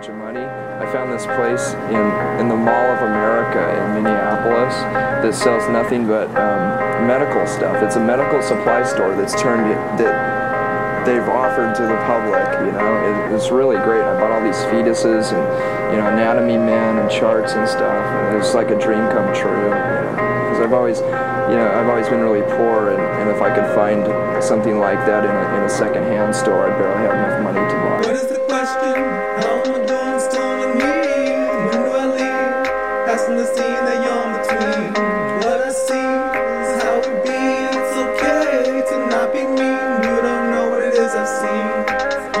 bunch of money, I found this place in, in the Mall of America in Minneapolis that sells nothing but um, medical stuff. It's a medical supply store that's turned that they've offered to the public. You know, it, it's really great. I bought all these fetuses and you know anatomy men and charts and stuff. And it's like a dream come true. Because? I've always, you know, I've always been really poor, and, and if I could find something like that in a, in a secondhand store, I'd barely have enough money to buy. What is the question? Passing the scene that you're in between. What I see is how it be. It's okay to not be mean. You don't know what it is I've seen.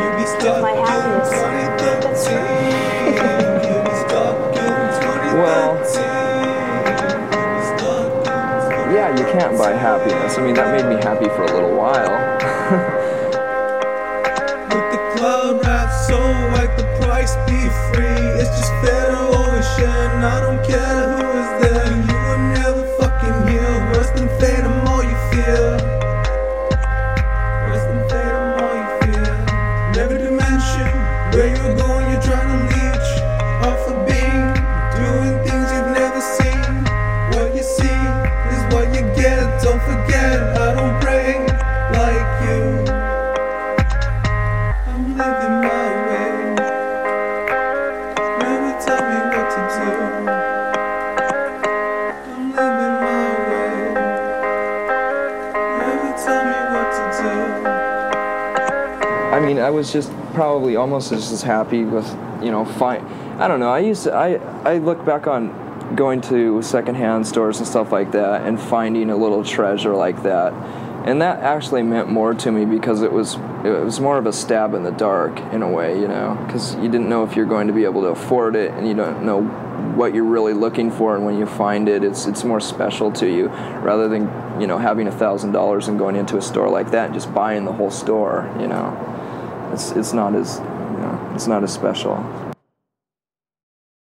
You be stuck My in happiness. 2013. You be stuck in 2013. Well- You be stuck in Yeah, you can't buy happiness. I mean, that made me happy for a little while. Where you're going. You're trying to leech off a beam, doing things you've never seen. What you see is what you get. Don't forget, mean, I was just probably almost just as happy with, you know, fine. I don't know. I used to, I, I look back on going to secondhand stores and stuff like that and finding a little treasure like that. And that actually meant more to me because it was it was more of a stab in the dark in a way, you know, because you didn't know if you're going to be able to afford it, and you don't know what you're really looking for, and when you find it, it's it's more special to you rather than you know having a thousand dollars and going into a store like that and just buying the whole store, you know it's it's not as you know it's not as special.